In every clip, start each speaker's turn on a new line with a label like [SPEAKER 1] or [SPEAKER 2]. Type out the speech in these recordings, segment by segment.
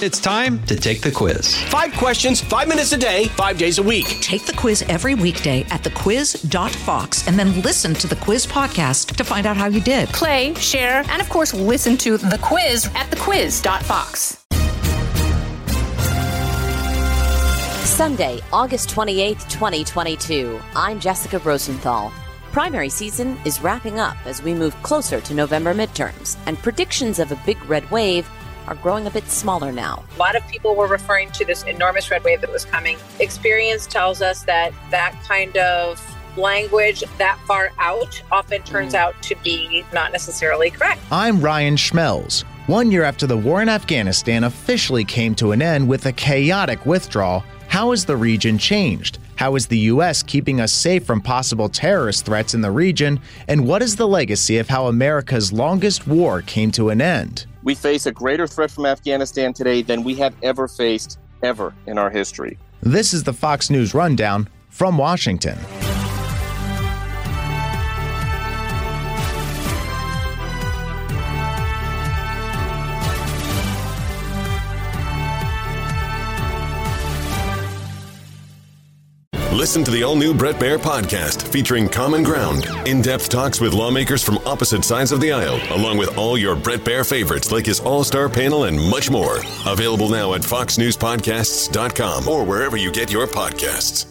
[SPEAKER 1] It's time to take the quiz.
[SPEAKER 2] Five questions, five minutes a day, five days a week.
[SPEAKER 3] Take the quiz every weekday at thequiz.fox and then listen to the quiz podcast to find out how you did.
[SPEAKER 4] Play, share, and of course, listen to the quiz at thequiz.fox.
[SPEAKER 5] Sunday, August 28th, 2022. I'm Jessica Rosenthal. Primary season is wrapping up as we move closer to November midterms, and predictions of a big red wave are growing a bit smaller now.
[SPEAKER 6] A lot of people were referring to this enormous red wave that was coming. Experience tells us that that kind of language that far out often turns mm. out to be not necessarily correct.
[SPEAKER 7] I'm Ryan Schmelz. One year after the war in Afghanistan officially came to an end with a chaotic withdrawal, how has the region changed? How is the U.S. keeping us safe from possible terrorist threats in the region? And what is the legacy of how America's longest war came to an end?
[SPEAKER 8] We face a greater threat from Afghanistan today than we have ever faced, ever in our history.
[SPEAKER 7] This is the Fox News Rundown from Washington.
[SPEAKER 9] Listen to the all new Brett Baier podcast featuring Common Ground, in depth talks with lawmakers from opposite sides of the aisle, along with all your Brett Baier favorites like his all star panel and much more. Available now at FoxNewsPodcasts.com or wherever you get your podcasts.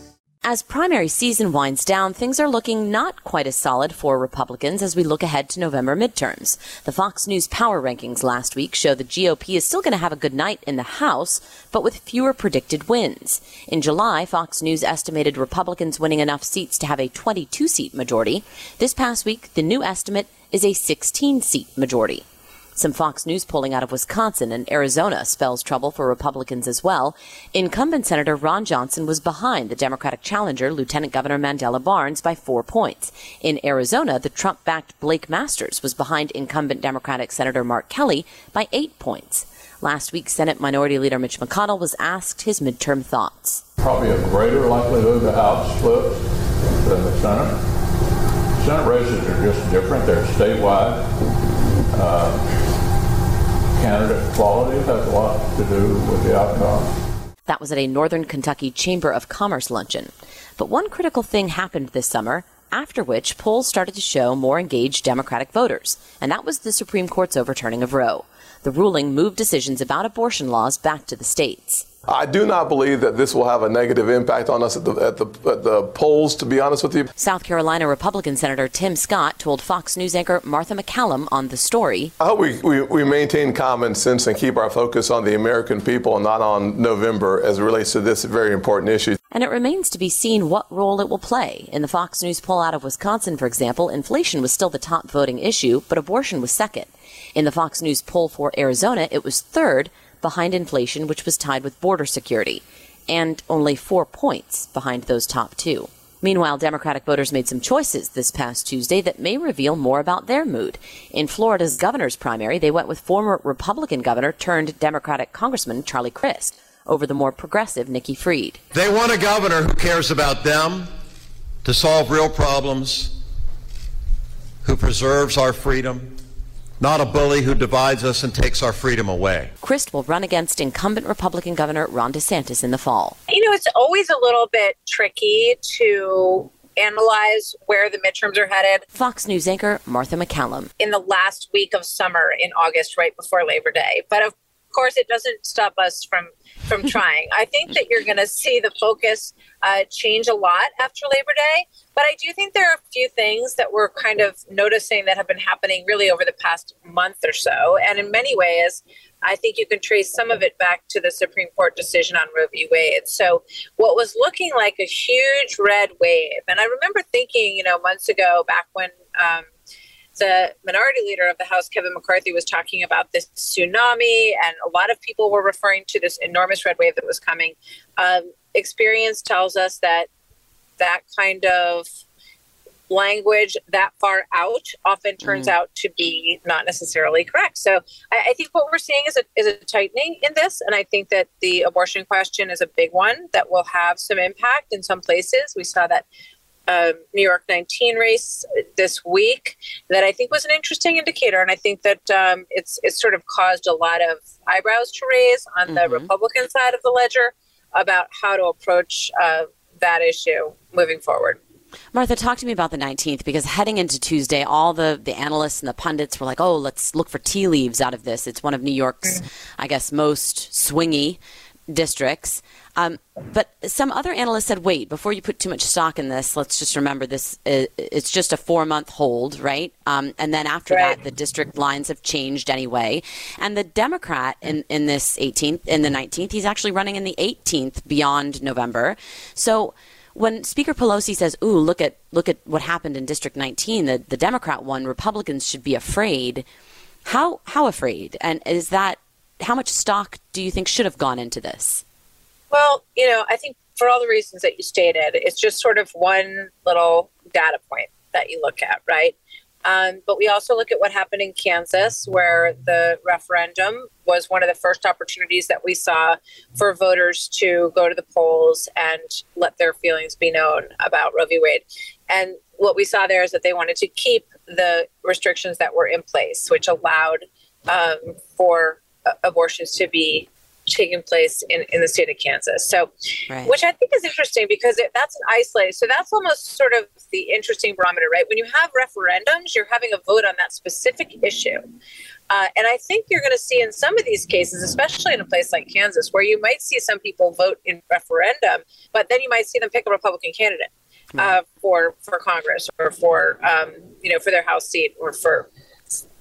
[SPEAKER 5] As primary season winds down, things are looking not quite as solid for Republicans as we look ahead to November midterms. The Fox News power rankings last week show the GOP is still going to have a good night in the House, but with fewer predicted wins. In July, Fox News estimated Republicans winning enough seats to have a 22 seat majority. This past week, the new estimate is a 16 seat majority. Some Fox News polling out of Wisconsin and Arizona spells trouble for Republicans as well. Incumbent Senator Ron Johnson was behind the Democratic challenger, Lieutenant Governor Mandela Barnes, by four points. In Arizona, the Trump backed Blake Masters was behind incumbent Democratic Senator Mark Kelly by eight points. Last week, Senate Minority Leader Mitch McConnell was asked his midterm thoughts.
[SPEAKER 10] Probably a greater likelihood the House flips than the Senate. Senate races are just different. They're statewide. Uh, candidate quality has a lot to do with the outcome.
[SPEAKER 5] That was at a Northern Kentucky Chamber of Commerce luncheon. But one critical thing happened this summer, after which polls started to show more engaged Democratic voters, and that was the Supreme Court's overturning of Roe. The ruling moved decisions about abortion laws back to the states.
[SPEAKER 11] I do not believe that this will have a negative impact on us at the, at the, at the polls, to be honest with you.
[SPEAKER 5] South Carolina Republican Senator Tim Scott told Fox News anchor Martha MacCallum on the story.
[SPEAKER 11] I hope we, we, we maintain common sense and keep our focus on the American people and not on November as it relates to this very important issue.
[SPEAKER 5] And it remains to be seen what role it will play. In the Fox News poll out of Wisconsin, for example, inflation was still the top voting issue, but abortion was second. In the Fox News poll for Arizona, it was third, behind inflation, which was tied with border security, and only four points behind those top two. Meanwhile, Democratic voters made some choices this past Tuesday that may reveal more about their mood. In Florida's governor's primary, they went with former Republican governor turned Democratic Congressman Charlie Crist over the more progressive Nikki Fried.
[SPEAKER 12] They want a governor who cares about them, to solve real problems, who preserves our freedom, not a bully who divides us and takes our freedom away.
[SPEAKER 5] Crist will run against incumbent Republican Governor Ron DeSantis in the fall.
[SPEAKER 6] You know, it's always a little bit tricky to analyze where the midterms are headed.
[SPEAKER 5] Fox News anchor Martha MacCallum.
[SPEAKER 6] In the last week of summer in August, right before Labor Day. But of course, it doesn't stop us from from trying. I think that you're going to see the focus uh, change a lot after Labor Day. But I do think there are a few things that we're kind of noticing that have been happening really over the past month or so. And in many ways, I think you can trace some of it back to the Supreme Court decision on Roe v. Wade. So, what was looking like a huge red wave, and I remember thinking, you know, months ago, back when um, the minority leader of the House, Kevin McCarthy, was talking about this tsunami, and a lot of people were referring to this enormous red wave that was coming. Um, experience tells us that that kind of language that far out often turns mm. out to be not necessarily correct. So I, I, think what we're seeing is a, is a tightening in this. And I think that the abortion question is a big one that will have some impact in some places. We saw that um, New York 19 race this week that I think was an interesting indicator, and I think that um, it's it's sort of caused a lot of eyebrows to raise on the mm-hmm. Republican side of the ledger about how to approach uh, that issue moving forward.
[SPEAKER 5] Martha, talk to me about the 19th because heading into Tuesday, all the, the analysts and the pundits were like, oh, let's look for tea leaves out of this. It's one of New York's, mm. I guess, most swingy districts. Um, but some other analysts said, wait, before you put too much stock in this, let's just remember this. Uh, it's just a four month hold, right? Um, and then after right. that, the district lines have changed anyway. And the Democrat in, in this 18th, in the 19th, he's actually running in the 18th beyond November. So when Speaker Pelosi says, "Ooh, look at look at what happened in District 19, the, the Democrat won, Republicans should be afraid." How how afraid? And is that how much stock do you think should have gone into this?
[SPEAKER 6] Well, you know, I think for all the reasons that you stated, it's just sort of one little data point that you look at, right? Um, but we also look at what happened in Kansas, where the referendum was one of the first opportunities that we saw for voters to go to the polls and let their feelings be known about Roe v. Wade. And what we saw there is that they wanted to keep the restrictions that were in place, which allowed um, for uh, abortions to be taking place in, in the state of Kansas. So, right. which I think is interesting because it, that's an isolated. So that's almost sort of the interesting barometer, right? When you have referendums, you're having a vote on that specific issue. Uh, and I think you're going to see in some of these cases, especially in a place like Kansas, where you might see some people vote in referendum, but then you might see them pick a Republican candidate uh, for for Congress or for um, you know for their House seat or for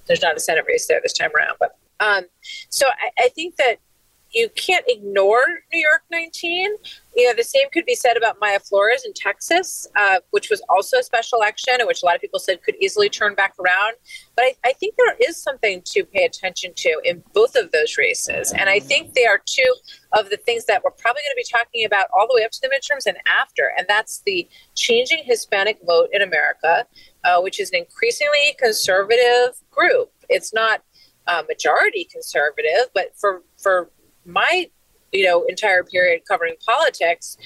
[SPEAKER 6] there's not a Senate race there this time around, but um, so I, I think that you can't ignore New York 19. You know, the same could be said about Mayra Flores in Texas, uh, which was also a special election, and which a lot of people said could easily turn back around. But I, I, think there is something to pay attention to in both of those races. And I think they are two of the things that we're probably going to be talking about all the way up to the midterms and after. And that's the changing Hispanic vote in America, uh, which is an increasingly conservative group. It's not uh, majority conservative, but for for my you know entire period covering politics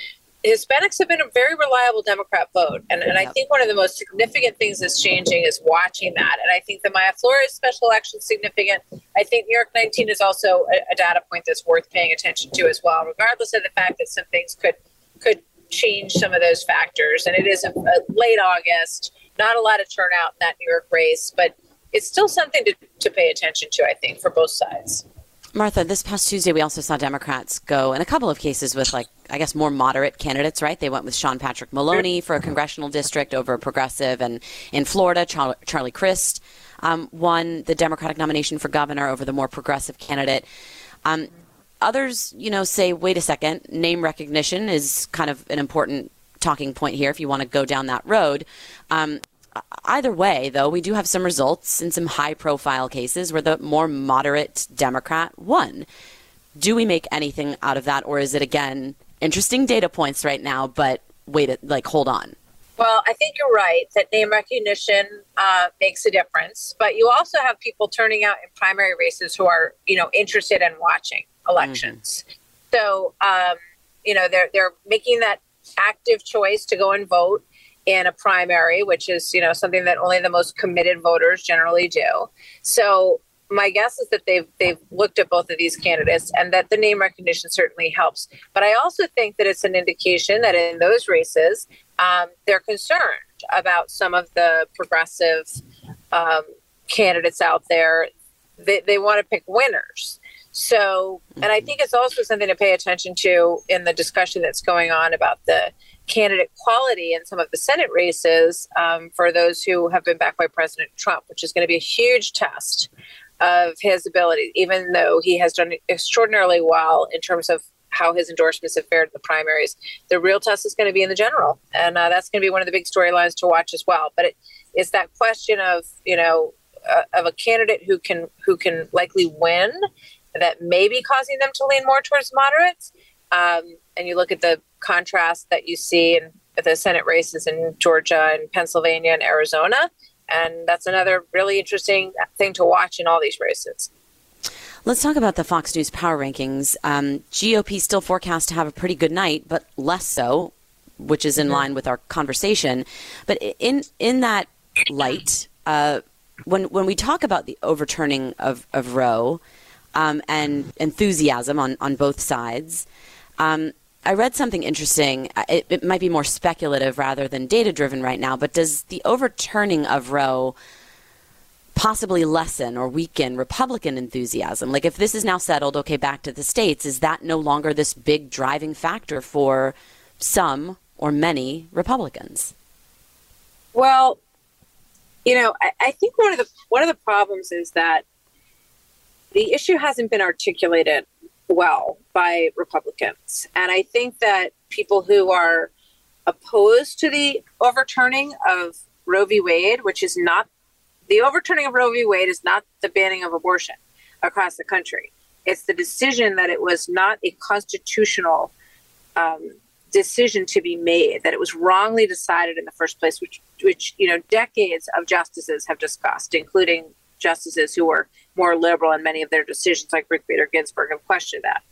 [SPEAKER 6] hispanics have been a very reliable democrat vote. And, and i think one of the most significant things that's changing is watching that. And i think the Mayra flores special election is significant. I think new york 19 is also a, a data point that's worth paying attention to as well regardless of the fact that some things could could change some of those factors. And it is a, a late august not a lot of turnout in that new york race but it's still something to, to pay attention to i think for both sides
[SPEAKER 5] Martha, this past Tuesday, we also saw Democrats go in a couple of cases with, like, I guess, more moderate candidates, right? They went with Sean Patrick Maloney for a congressional district over a progressive, and in Florida, Char- Charlie Crist um, won the Democratic nomination for governor over the more progressive candidate. Um, others, you know, say, wait a second, name recognition is kind of an important talking point here if you want to go down that road. Um, either way, though, we do have some results in some high profile cases where the more moderate Democrat won. Do we make anything out of that, or is it again interesting data points right now, but wait, like hold on?
[SPEAKER 6] Well, I think you're right that name recognition uh, makes a difference, but you also have people turning out in primary races who are, you know, interested in watching elections. Mm-hmm. So, um, you know, they're they're making that active choice to go and vote in a primary, which is you know something that only the most committed voters generally do. So my guess is that they've they've looked at both of these candidates and that the name recognition certainly helps. But I also think that it's an indication that in those races um, they're concerned about some of the progressive um, candidates out there. They, they want to pick winners. So, and I think it's also something to pay attention to in the discussion that's going on about the candidate quality in some of the Senate races um, for those who have been backed by President Trump, which is going to be a huge test of his ability, even though he has done extraordinarily well in terms of how his endorsements have fared in the primaries. The real test is going to be in the general, and uh, that's going to be one of the big storylines to watch as well. But it, it's that question of you know uh, of a candidate who can who can likely win that may be causing them to lean more towards moderates. Um, and you look at the contrast that you see in the Senate races in Georgia and Pennsylvania and Arizona. And that's another really interesting thing to watch in all these races.
[SPEAKER 5] Let's talk about the Fox News power rankings. Um, GOP still forecast to have a pretty good night, but less so. which is in
[SPEAKER 6] Mm-hmm.
[SPEAKER 5] line with our conversation. But in in that light, uh, when when we talk about the overturning of of Roe um, and enthusiasm on on both sides. Um, I read something interesting. Uh, It, it might be more speculative rather than data driven right now, but does the overturning of Roe possibly lessen or weaken Republican enthusiasm? Like, if this is now settled, okay, back to the states, is that no longer this big driving factor for some or many Republicans?
[SPEAKER 6] Well, you know, I, I think one of the one of the problems is that the issue hasn't been articulated well by Republicans, and I think that people who are opposed to the overturning of Roe v. Wade, which is not the overturning of Roe v. Wade, is not the banning of abortion across the country. It's the decision that it was not a constitutional um, decision to be made, that it was wrongly decided in the first place, which, which you know, decades of justices have discussed, including justices who were more liberal in many of their decisions, like Ruth Bader Ginsburg, have questioned that.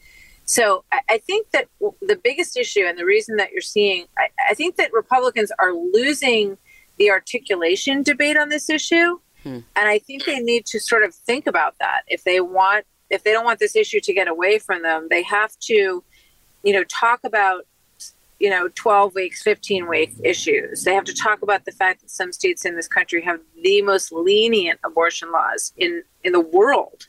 [SPEAKER 6] So I, think that the biggest issue and the reason that you're seeing, I, I think that Republicans are losing the articulation debate on this issue. Hmm. And I think they need to sort of think about that. If they want, if they don't want this issue to get away from them, they have to, you know, talk about, you know, 12 weeks, 15 week issues. They have to talk about the fact that some states in this country have the most lenient abortion laws in, in the world.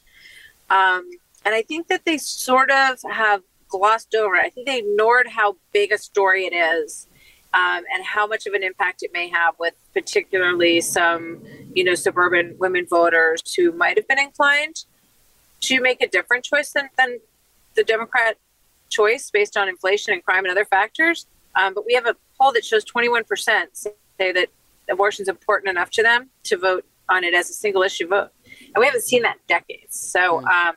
[SPEAKER 6] Um, and I think that they sort of have glossed over. I think they ignored how big a story it is um, and how much of an impact it may have with particularly some, you know, suburban women voters who might have been inclined to make a different choice than, than the Democrat choice based on inflation and crime and other factors. Um, but we have a poll that shows 21% say that abortion is important enough to them to vote on it as a single issue vote. And we haven't seen that in decades. So um,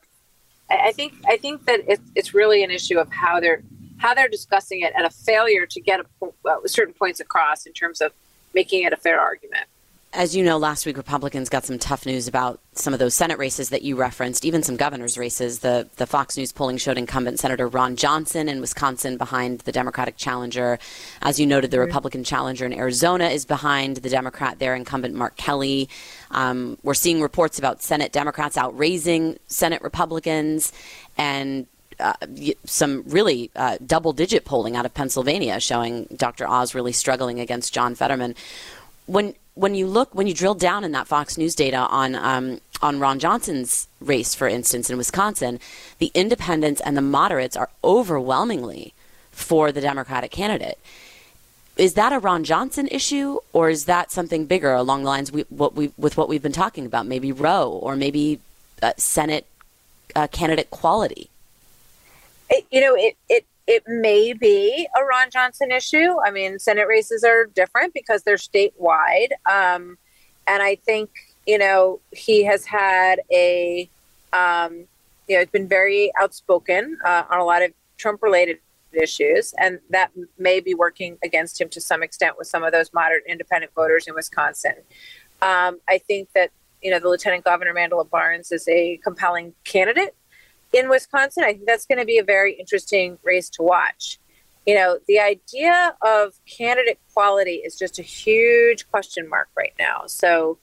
[SPEAKER 6] I, I think I think that it, it's really an issue of how they're how they're discussing it and a failure to get a, uh, certain points across in terms of making it a fair argument.
[SPEAKER 5] As you know, last week Republicans got some tough news about some of those Senate races that you referenced, even some governor's races. The the Fox News polling showed incumbent Senator Ron Johnson in Wisconsin behind the Democratic challenger. As you noted, the Republican challenger in Arizona is behind the Democrat there, incumbent Mark Kelly. Um, we're seeing reports about Senate Democrats outraising Senate Republicans and uh, some really uh, double digit polling out of Pennsylvania showing Dr. Oz really struggling against John Fetterman. When when you look when you drill down in that Fox News data on um, on Ron Johnson's race, for instance, in Wisconsin, the independents and the moderates are overwhelmingly for the Democratic candidate. Is that a Ron Johnson issue, or is that something bigger along the lines we, what we with what we've been talking about? Maybe Roe, or maybe uh, Senate uh, candidate quality.
[SPEAKER 6] It, you know, it, it it may be a Ron Johnson issue. I mean, Senate races are different because they're statewide, um, and I think you know he has had a um, you know it's been very outspoken uh, on a lot of Trump related issues, and that may be working against him to some extent with some of those moderate independent voters in Wisconsin. Um, I think that you know the Lieutenant Governor Mandela Barnes is a compelling candidate in Wisconsin. I think that's going to be a very interesting race to watch. You know, the idea of candidate quality is just a huge question mark right now. So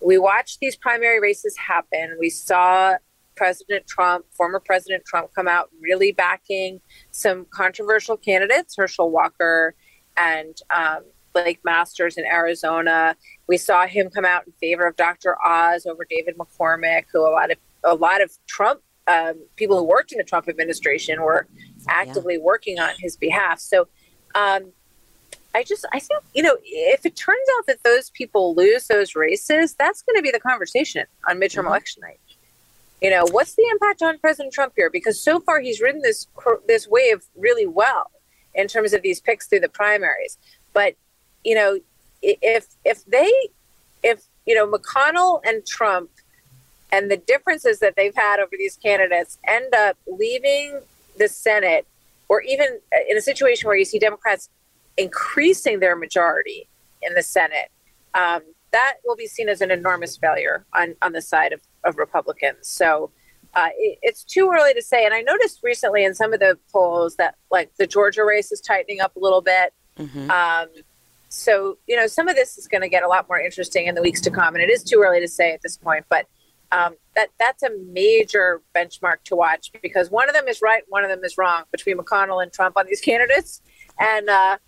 [SPEAKER 6] we watched these primary races happen. We saw President Trump, former President Trump, come out really backing some controversial candidates, Herschel Walker and um, Blake Masters in Arizona. We saw him come out in favor of Dr. Oz over David McCormick, who a lot of a lot of Trump um, people who worked in the Trump administration were actively working on his behalf. So um, I just I think you know if it turns out that those people lose those races, that's going to be the conversation on midterm election night. You know, what's the impact on President Trump here? Because so far he's ridden this this wave really well in terms of these picks through the primaries. But you know, if if they if you know McConnell and Trump and the differences that they've had over these candidates end up leaving the Senate, or even in a situation where you see Democrats increasing their majority in the Senate, um, that will be seen as an enormous failure on, on the side of, of Republicans. So uh, it, it's too early to say. And I noticed recently in some of the polls that like the Georgia race is tightening up a little bit. Mm-hmm. Um, so, you know, some of this is going to get a lot more interesting in the weeks to come. And it is too early to say at this point, but um, that that's a major benchmark to watch because one of them is right, one of them is wrong between McConnell and Trump on these candidates. And uh,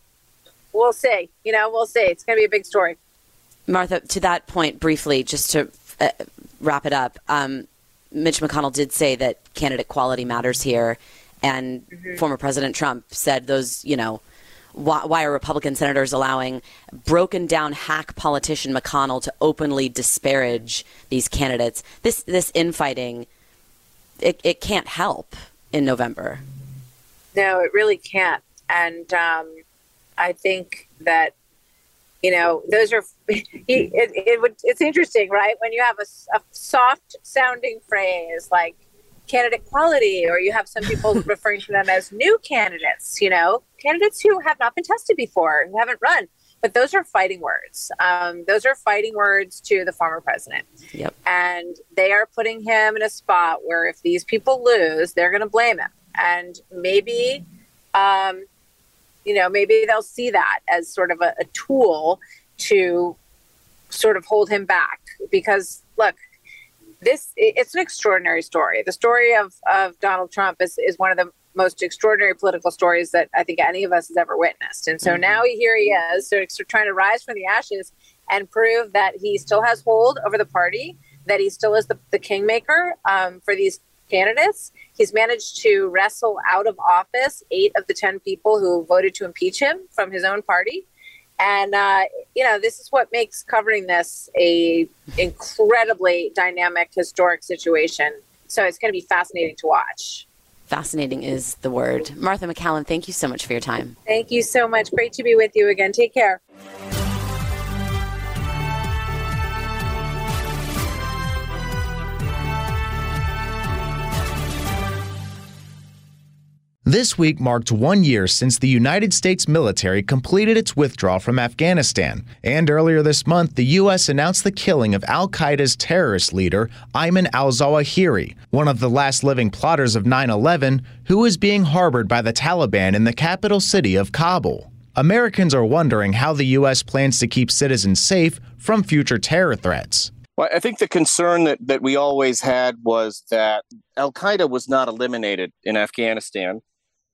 [SPEAKER 6] we'll see. You know, we'll see. It's going to be a big story.
[SPEAKER 5] Martha, to that point, briefly, just to uh, wrap it up, um, Mitch McConnell did say that candidate quality matters here. And mm-hmm. former President Trump said those, you know, why, why, are Republican senators allowing broken down hack politician McConnell to openly disparage these candidates? This this infighting, it, it can't help in November.
[SPEAKER 6] No, it really can't. And um, I think that you know those are it, it, would it's interesting right when you have a, a soft sounding phrase like candidate quality or you have some people referring to them as new candidates you know? Candidates who have not been tested before who haven't run. But those are fighting words. Um, those are fighting words to the former president.
[SPEAKER 5] Yep.
[SPEAKER 6] and they are putting him in a spot where if these people lose they're going to blame him. And maybe um, you know, maybe they'll see that as sort of a, a tool to sort of hold him back. Because look, this it's an extraordinary story. The story of, of Donald Trump is, is one of the most extraordinary political stories that I think any of us has ever witnessed. And so mm-hmm. now here he is, so, so trying to rise from the ashes and prove that he still has hold over the party, that he still is the, the kingmaker um, for these candidates. He's managed to wrestle out of office eight of the 10 people who voted to impeach him from his own party. And, uh, you know, this is what makes covering this a incredibly dynamic, historic situation. So it's going to be fascinating to watch.
[SPEAKER 5] Fascinating is the word. Martha MacCallum thank you so much for your time.
[SPEAKER 6] Thank you so much. Great to be with you again. Take care.
[SPEAKER 7] This week marked one year since the United States military completed its withdrawal from Afghanistan. And earlier this month, the U.S. announced the killing of Al Qaeda's terrorist leader, Ayman al Zawahiri, one of the last living plotters of 9 11, who is being harbored by the Taliban in the capital city of Kabul. Americans are wondering how the U.S. plans to keep citizens safe from future terror threats.
[SPEAKER 8] Well, I think the concern that, that we always had was that Al Qaeda was not eliminated in Afghanistan.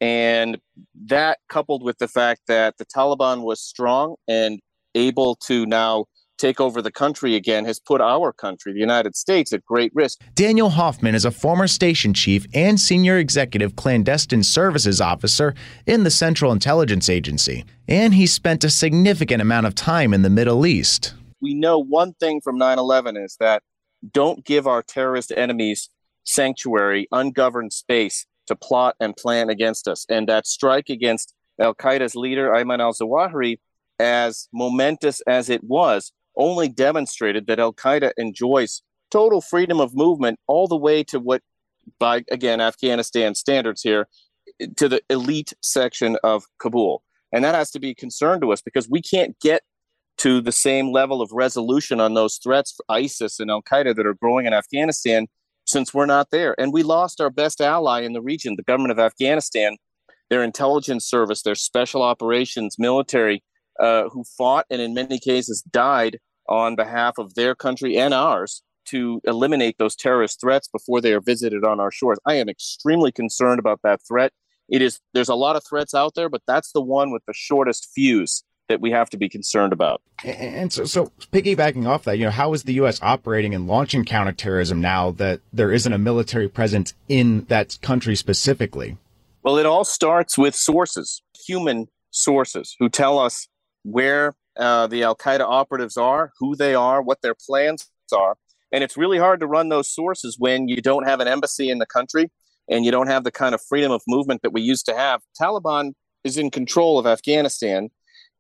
[SPEAKER 8] And that, coupled with the fact that the Taliban was strong and able to now take over the country again, has put our country, the United States, at great risk.
[SPEAKER 7] Daniel Hoffman is a former station chief and senior executive clandestine services officer in the Central Intelligence Agency, and he spent a significant amount of time in the Middle East.
[SPEAKER 8] We know one thing from 9 11 is that don't give our terrorist enemies sanctuary, ungoverned space to plot and plan against us. And that strike against Al Qaeda's leader, Ayman al Zawahiri, as momentous as it was, only demonstrated that Al Qaeda enjoys total freedom of movement all the way to what, by again, Afghanistan standards here, to the elite section of Kabul. And that has to be a concern to us because we can't get to the same level of resolution on those threats for ISIS and Al Qaeda that are growing in Afghanistan since we're not there. And we lost our best ally in the region, the government of Afghanistan, their intelligence service, their special operations military, uh, who fought and in many cases died on behalf of their country and ours to eliminate those terrorist threats before they are visited on our shores. I am extremely concerned about that threat. It is there's a lot of threats out there, but that's the one with the shortest fuse that we have to be concerned about.
[SPEAKER 7] And so, so piggybacking off that, you know, how is the U.S. operating and launching counterterrorism now that there isn't a military presence in that country specifically?
[SPEAKER 8] Well, it all starts with sources, human sources, who tell us where uh, the Al Qaeda operatives are, who they are, what their plans are. And it's really hard to run those sources when you don't have an embassy in the country and you don't have the kind of freedom of movement that we used to have. Taliban is in control of Afghanistan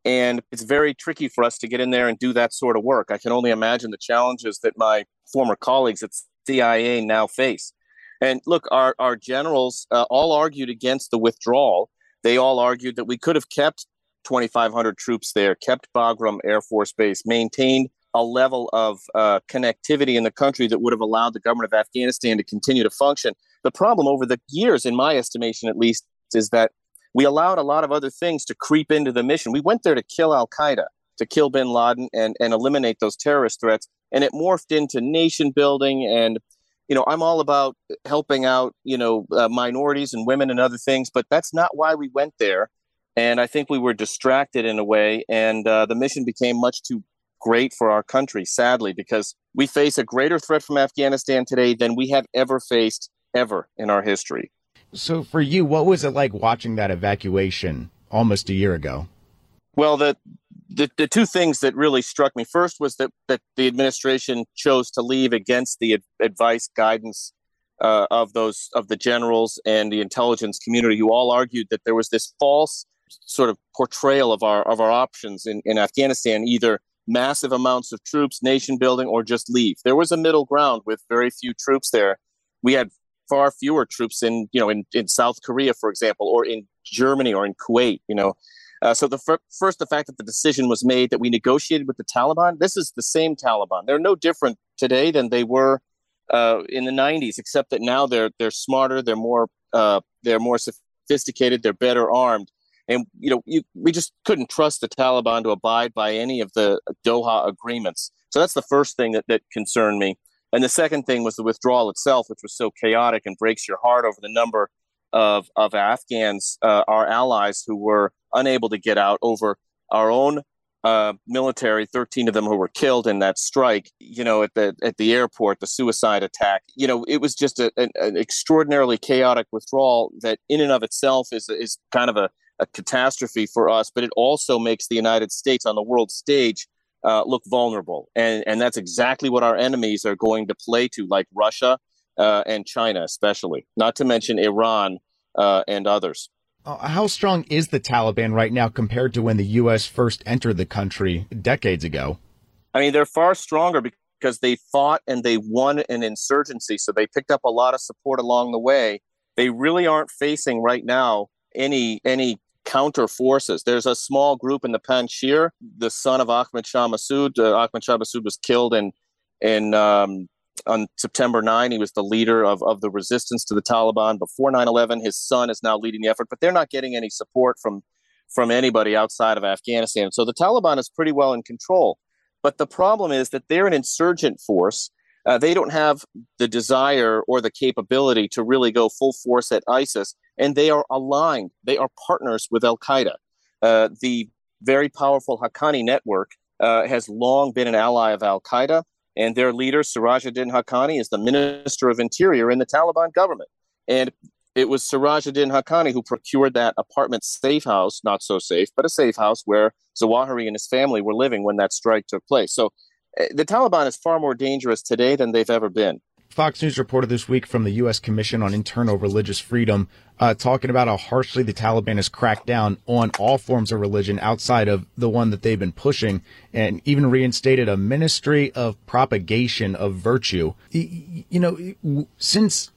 [SPEAKER 8] and it's very tricky for us to get in there and do that sort of work. I can only imagine the challenges that my former colleagues at CIA now face. And look, our, our generals uh, all argued against the withdrawal. They all argued that we could have kept 2,500 troops there, kept Bagram Air Force Base, maintained a level of uh, connectivity in the country that would have allowed the government of Afghanistan to continue to function. The problem over the years, in my estimation at least, is that we allowed a lot of other things to creep into the mission. We went there to kill Al Qaeda, to kill bin Laden and, and eliminate those terrorist threats. And it morphed into nation building. And, you know, I'm all about helping out, you know, uh, minorities and women and other things, but that's not why we went there. And I think we were distracted in a way. And uh, the mission became much too great for our country, sadly, because we face a greater threat from Afghanistan today than we have ever faced ever in our history.
[SPEAKER 7] So, for you, what was it like watching that evacuation almost a year ago?
[SPEAKER 8] Well, the, the, the two things that really struck me first was that, that the administration chose to leave against the advice, guidance uh, of those of the generals and the intelligence community, who all argued that there was this false sort of portrayal of our of our options in, in Afghanistan, either massive amounts of troops, nation building, or just leave. There was a middle ground with very few troops there. We had far fewer troops in, you know, in, in South Korea, for example, or in Germany or in Kuwait, you know. Uh, so the fir- first, the fact that the decision was made that we negotiated with the Taliban. This is the same Taliban. They're no different today than they were uh, in the 90s, except that now they're they're smarter, they're more uh, they're more sophisticated, they're better armed, and you know, you, we just couldn't trust the Taliban to abide by any of the Doha agreements. So that's the first thing that, that concerned me. And the second thing was the withdrawal itself, which was so chaotic and breaks your heart over the number of, of Afghans, uh, our allies, who were unable to get out over our own uh, military, 13 of them who were killed in that strike, you know, at the at the airport, the suicide attack. You know, it was just a, an, an extraordinarily chaotic withdrawal that in and of itself is is kind of a a catastrophe for us, but it also makes the United States on the world stage uh, look vulnerable. And, and that's exactly what our enemies are going to play to, like Russia uh, and China, especially, not to mention Iran uh, and others.
[SPEAKER 7] Uh, how strong is the Taliban right now compared to when the U.S. first entered the country decades ago?
[SPEAKER 8] I mean, they're far stronger because they fought and they won an insurgency. So they picked up a lot of support along the way. They really aren't facing right now any any counter forces. There's a small group in the Panjshir, the son of Ahmad Shah Massoud. Uh, Ahmad Shah Massoud was killed in in um, on September 9. He was the leader of, of the resistance to the Taliban before 9/11. His son is now leading the effort, but they're not getting any support from from anybody outside of Afghanistan. So the Taliban is pretty well in control. But the problem is that they're an insurgent force. Uh, they don't have the desire or the capability to really go full force at ISIS and they are aligned. They are partners with Al Qaeda. Uh, the very powerful Haqqani network uh, has long been an ally of Al Qaeda, and their leader, Sirajuddin Haqqani, is the Minister of Interior in the Taliban government. And it was Sirajuddin Haqqani who procured that apartment safe house, not so safe, but a safe house where Zawahiri and his family were living when that strike took place. So uh, the Taliban is far more dangerous today than they've ever been.
[SPEAKER 7] Fox News reported this week from the U.S. Commission on Internal Religious Freedom, uh, talking about how harshly the Taliban has cracked down on all forms of religion outside of the one that they've been pushing, and even reinstated a ministry of propagation of virtue. You know, since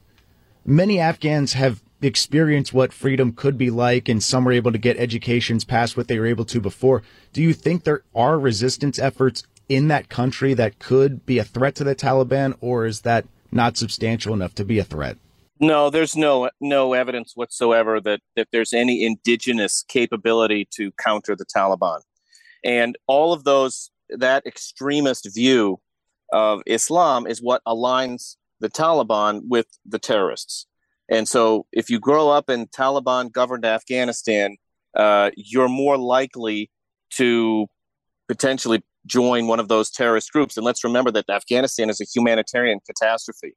[SPEAKER 7] many Afghans have experienced what freedom could be like, and some were able to get educations past what they were able to before, do you think there are resistance efforts in that country that could be a threat to the Taliban, or is that not substantial enough to be a threat?
[SPEAKER 8] No, there's no no evidence whatsoever that that there's any indigenous capability to counter the Taliban, and all of those that extremist view of Islam is what aligns the Taliban with the terrorists. And so, if you grow up in Taliban governed Afghanistan, uh, you're more likely to potentially join one of those terrorist groups. And let's remember that Afghanistan is a humanitarian catastrophe.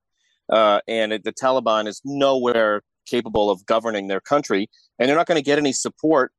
[SPEAKER 8] Uh, and the Taliban is nowhere capable of governing their country. And they're not going to get any support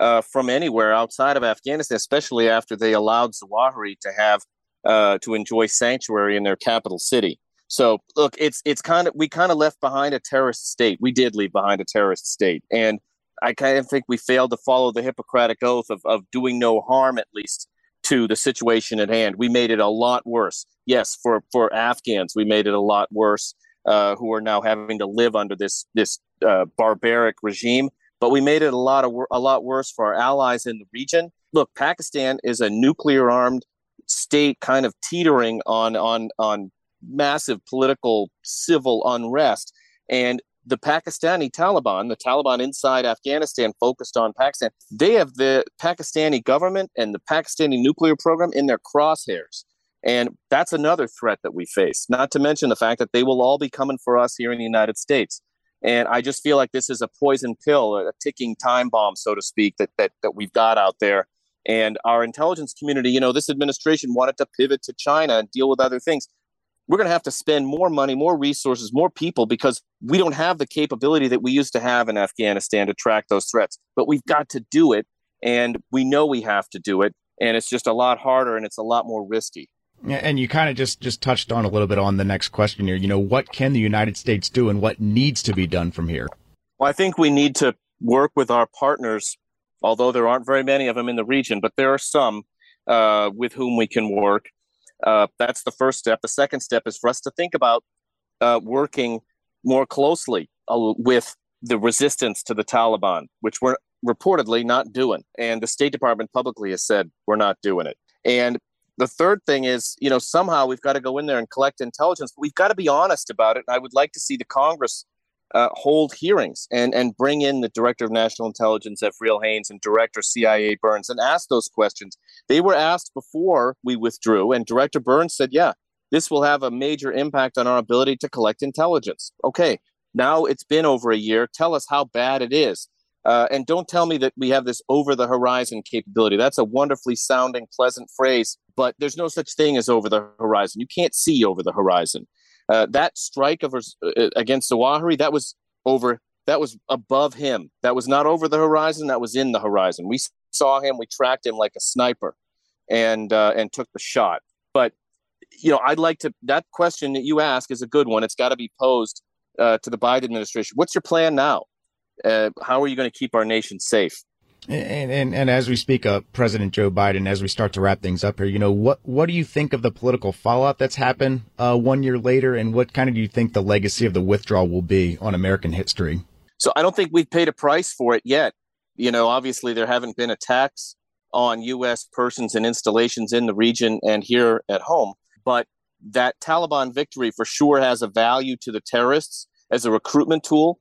[SPEAKER 8] uh, from anywhere outside of Afghanistan, especially after they allowed Zawahiri to have uh, to enjoy sanctuary in their capital city. So look, it's it's kind of we kind of left behind a terrorist state. We did leave behind a terrorist state, and I kind of think we failed to follow the Hippocratic oath of of doing no harm, at least to the situation at hand. We made it a lot worse. Yes, for for Afghans, we made it a lot worse, uh, who are now having to live under this this uh, barbaric regime. But we made it a lot of a lot worse for our allies in the region. Look, Pakistan is a nuclear armed state, kind of teetering on on on massive political civil unrest, and the Pakistani Taliban, the Taliban inside Afghanistan focused on Pakistan, they have the Pakistani government and the Pakistani nuclear program in their crosshairs. And that's another threat that we face, not to mention the fact that they will all be coming for us here in the United States. And I just feel like this is a poison pill, a ticking time bomb, so to speak, that, that, that we've got out there. And our intelligence community, you know, this administration wanted to pivot to China and deal with other things. We're going to have to spend more money, more resources, more people because we don't have the capability that we used to have in Afghanistan to track those threats. But we've got to do it. And we know we have to do it. And it's just a lot harder and it's a lot more risky.
[SPEAKER 7] And you kind of just just touched on a little bit on the next question here. You know, what can the United States do, and what needs to be done from here?
[SPEAKER 8] Well, I think we need to work with our partners, although there aren't very many of them in the region, but there are some uh, with whom we can work. Uh, that's the first step. The second step is for us to think about uh, working more closely uh, with the resistance to the Taliban, which we're reportedly not doing. And the State Department publicly has said we're not doing it. And the third thing is, you know, somehow we've got to go in there and collect intelligence. But we've got to be honest about it. And I would like to see the Congress uh, hold hearings and and bring in the director of national intelligence, Avril Haines, and director CIA Burns, and ask those questions. They were asked before we withdrew, and Director Burns said, "Yeah, this will have a major impact on our ability to collect intelligence." Okay, now it's been over a year. Tell us how bad it is. Uh, and don't tell me that we have this over the horizon capability. That's a wonderfully sounding, pleasant phrase, but there's no such thing as over the horizon. You can't see over the horizon. Uh, that strike of, uh, against Zawahiri, that was over, that was above him. That was not over the horizon. That was in the horizon. We saw him. We tracked him like a sniper, and uh, and took the shot. But you know, I'd like to. That question that you ask is a good one. It's got to be posed uh, to the Biden administration. What's your plan now? Uh, how are you going to keep our nation safe?
[SPEAKER 7] And, and, and as we speak of President Joe Biden, as we start to wrap things up here, you know, what, what do you think of the political fallout that's happened uh, one year later? And what kind of do you think the legacy of the withdrawal will be on American history?
[SPEAKER 8] So I don't think we've paid a price for it yet. You know, obviously there haven't been attacks on U.S. persons and installations in the region and here at home. But that Taliban victory for sure has a value to the terrorists as a recruitment tool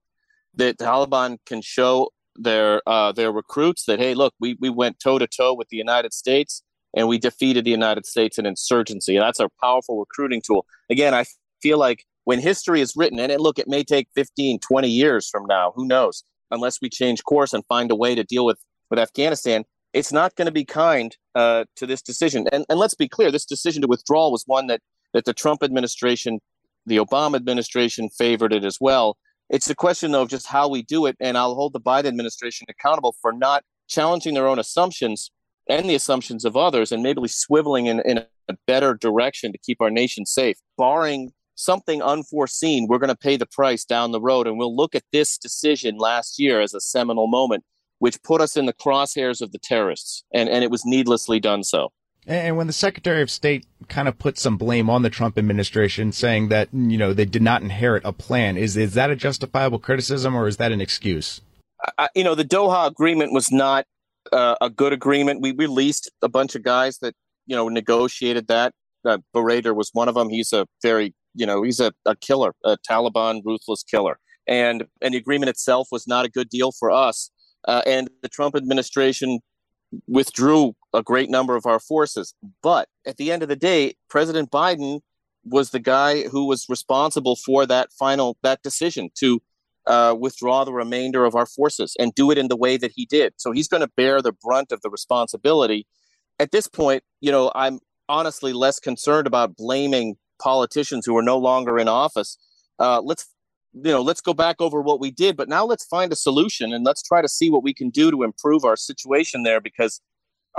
[SPEAKER 8] the Taliban can show their uh, their recruits that hey, look, we we went toe to toe with the United States and we defeated the United States in insurgency. And that's a powerful recruiting tool. Again, I feel like when history is written, and it, look, it may take 15, 20 years from now, who knows, unless we change course and find a way to deal with, with Afghanistan, it's not going to be kind uh, to this decision. And, and let's be clear, this decision to withdraw was one that, that the Trump administration, the Obama administration favored it as well. It's a question of just how we do it, and I'll hold the Biden administration accountable for not challenging their own assumptions and the assumptions of others, and maybe swiveling in, in a better direction to keep our nation safe. Barring something unforeseen, we're going to pay the price down the road, and we'll look at this decision last year as a seminal moment, which put us in the crosshairs of the terrorists, and, and it was needlessly done so.
[SPEAKER 7] And when the Secretary of State kind of put some blame on the Trump administration, saying that you know they did not inherit a plan, is is that a justifiable criticism or is that an excuse?
[SPEAKER 8] I, you know, the Doha agreement was not uh, a good agreement. We released a bunch of guys that you know negotiated that. Uh, Baradar was one of them. He's a very you know he's a, a killer, a Taliban ruthless killer, and and the agreement itself was not a good deal for us. Uh, and the Trump administration withdrew a great number of our forces. But at the end of the day, President Biden was the guy who was responsible for that final that decision to uh, withdraw the remainder of our forces and do it in the way that he did. So he's going to bear the brunt of the responsibility. At this point, you know, I'm honestly less concerned about blaming politicians who are no longer in office. Uh, let's you know let's go back over what we did but now let's find a solution and let's try to see what we can do to improve our situation there because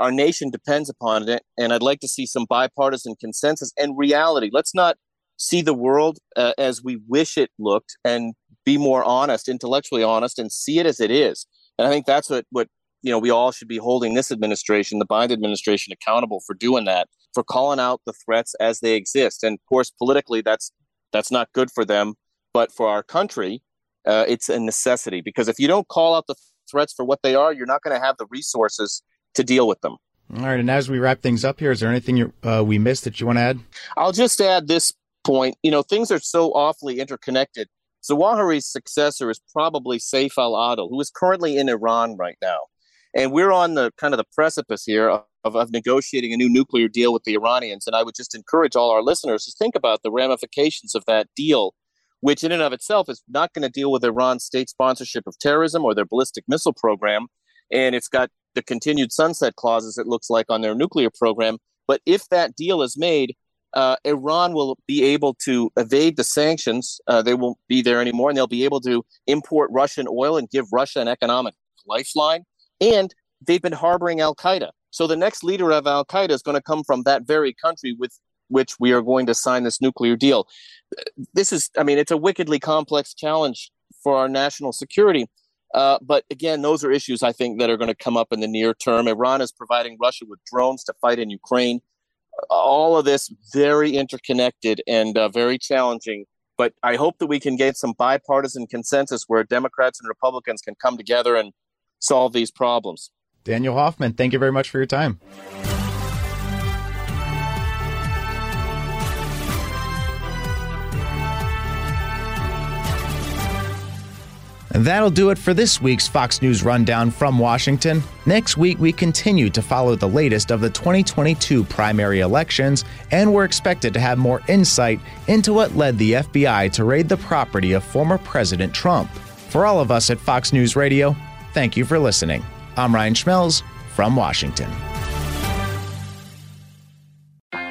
[SPEAKER 8] our nation depends upon it and i'd like to see some bipartisan consensus and reality. Let's not see the world uh, as we wish it looked and be more honest intellectually honest and see it as it is. And i think that's what what you know we all should be holding this administration the biden administration accountable for doing that for calling out the threats as they exist. And of course politically that's that's not good for them. But for our country, uh, it's a necessity because if you don't call out the threats for what they are, you're not going to have the resources to deal with them.
[SPEAKER 7] All right. And as we wrap things up here, is there anything uh, we missed that you want to add?
[SPEAKER 8] I'll just add this point. You know, things are so awfully interconnected Zawahiri's successor is probably Saif al-Adil, who is currently in Iran right now. And we're on the kind of the precipice here of, of negotiating a new nuclear deal with the Iranians. And I would just encourage all our listeners to think about the ramifications of that deal, which in and of itself is not going to deal with Iran's state sponsorship of terrorism or their ballistic missile program. And it's got the continued sunset clauses, it looks like, on their nuclear program. But if that deal is made, uh, Iran will be able to evade the sanctions. Uh, they won't be there anymore, and they'll be able to import Russian oil and give Russia an economic lifeline. And they've been harboring Al Qaeda. So the next leader of Al Qaeda is going to come from that very country with which we are going to sign this nuclear deal. This is, I mean, it's a wickedly complex challenge for our national security. Uh, but again, those are issues I think that are going to come up in the near term. Iran is providing Russia with drones to fight in Ukraine. All of this very interconnected and uh, very challenging. But I hope that we can get some bipartisan consensus where Democrats and Republicans can come together and solve these problems.
[SPEAKER 7] Daniel Hoffman, thank you very much for your time. And that'll do it for this week's Fox News Rundown from Washington. Next week, we continue to follow the latest of the 2022 primary elections, and we're expected to have more insight into what led the FBI to raid the property of former President Trump. For all of us at Fox News Radio, thank you for listening. I'm Ryan Schmelz from Washington.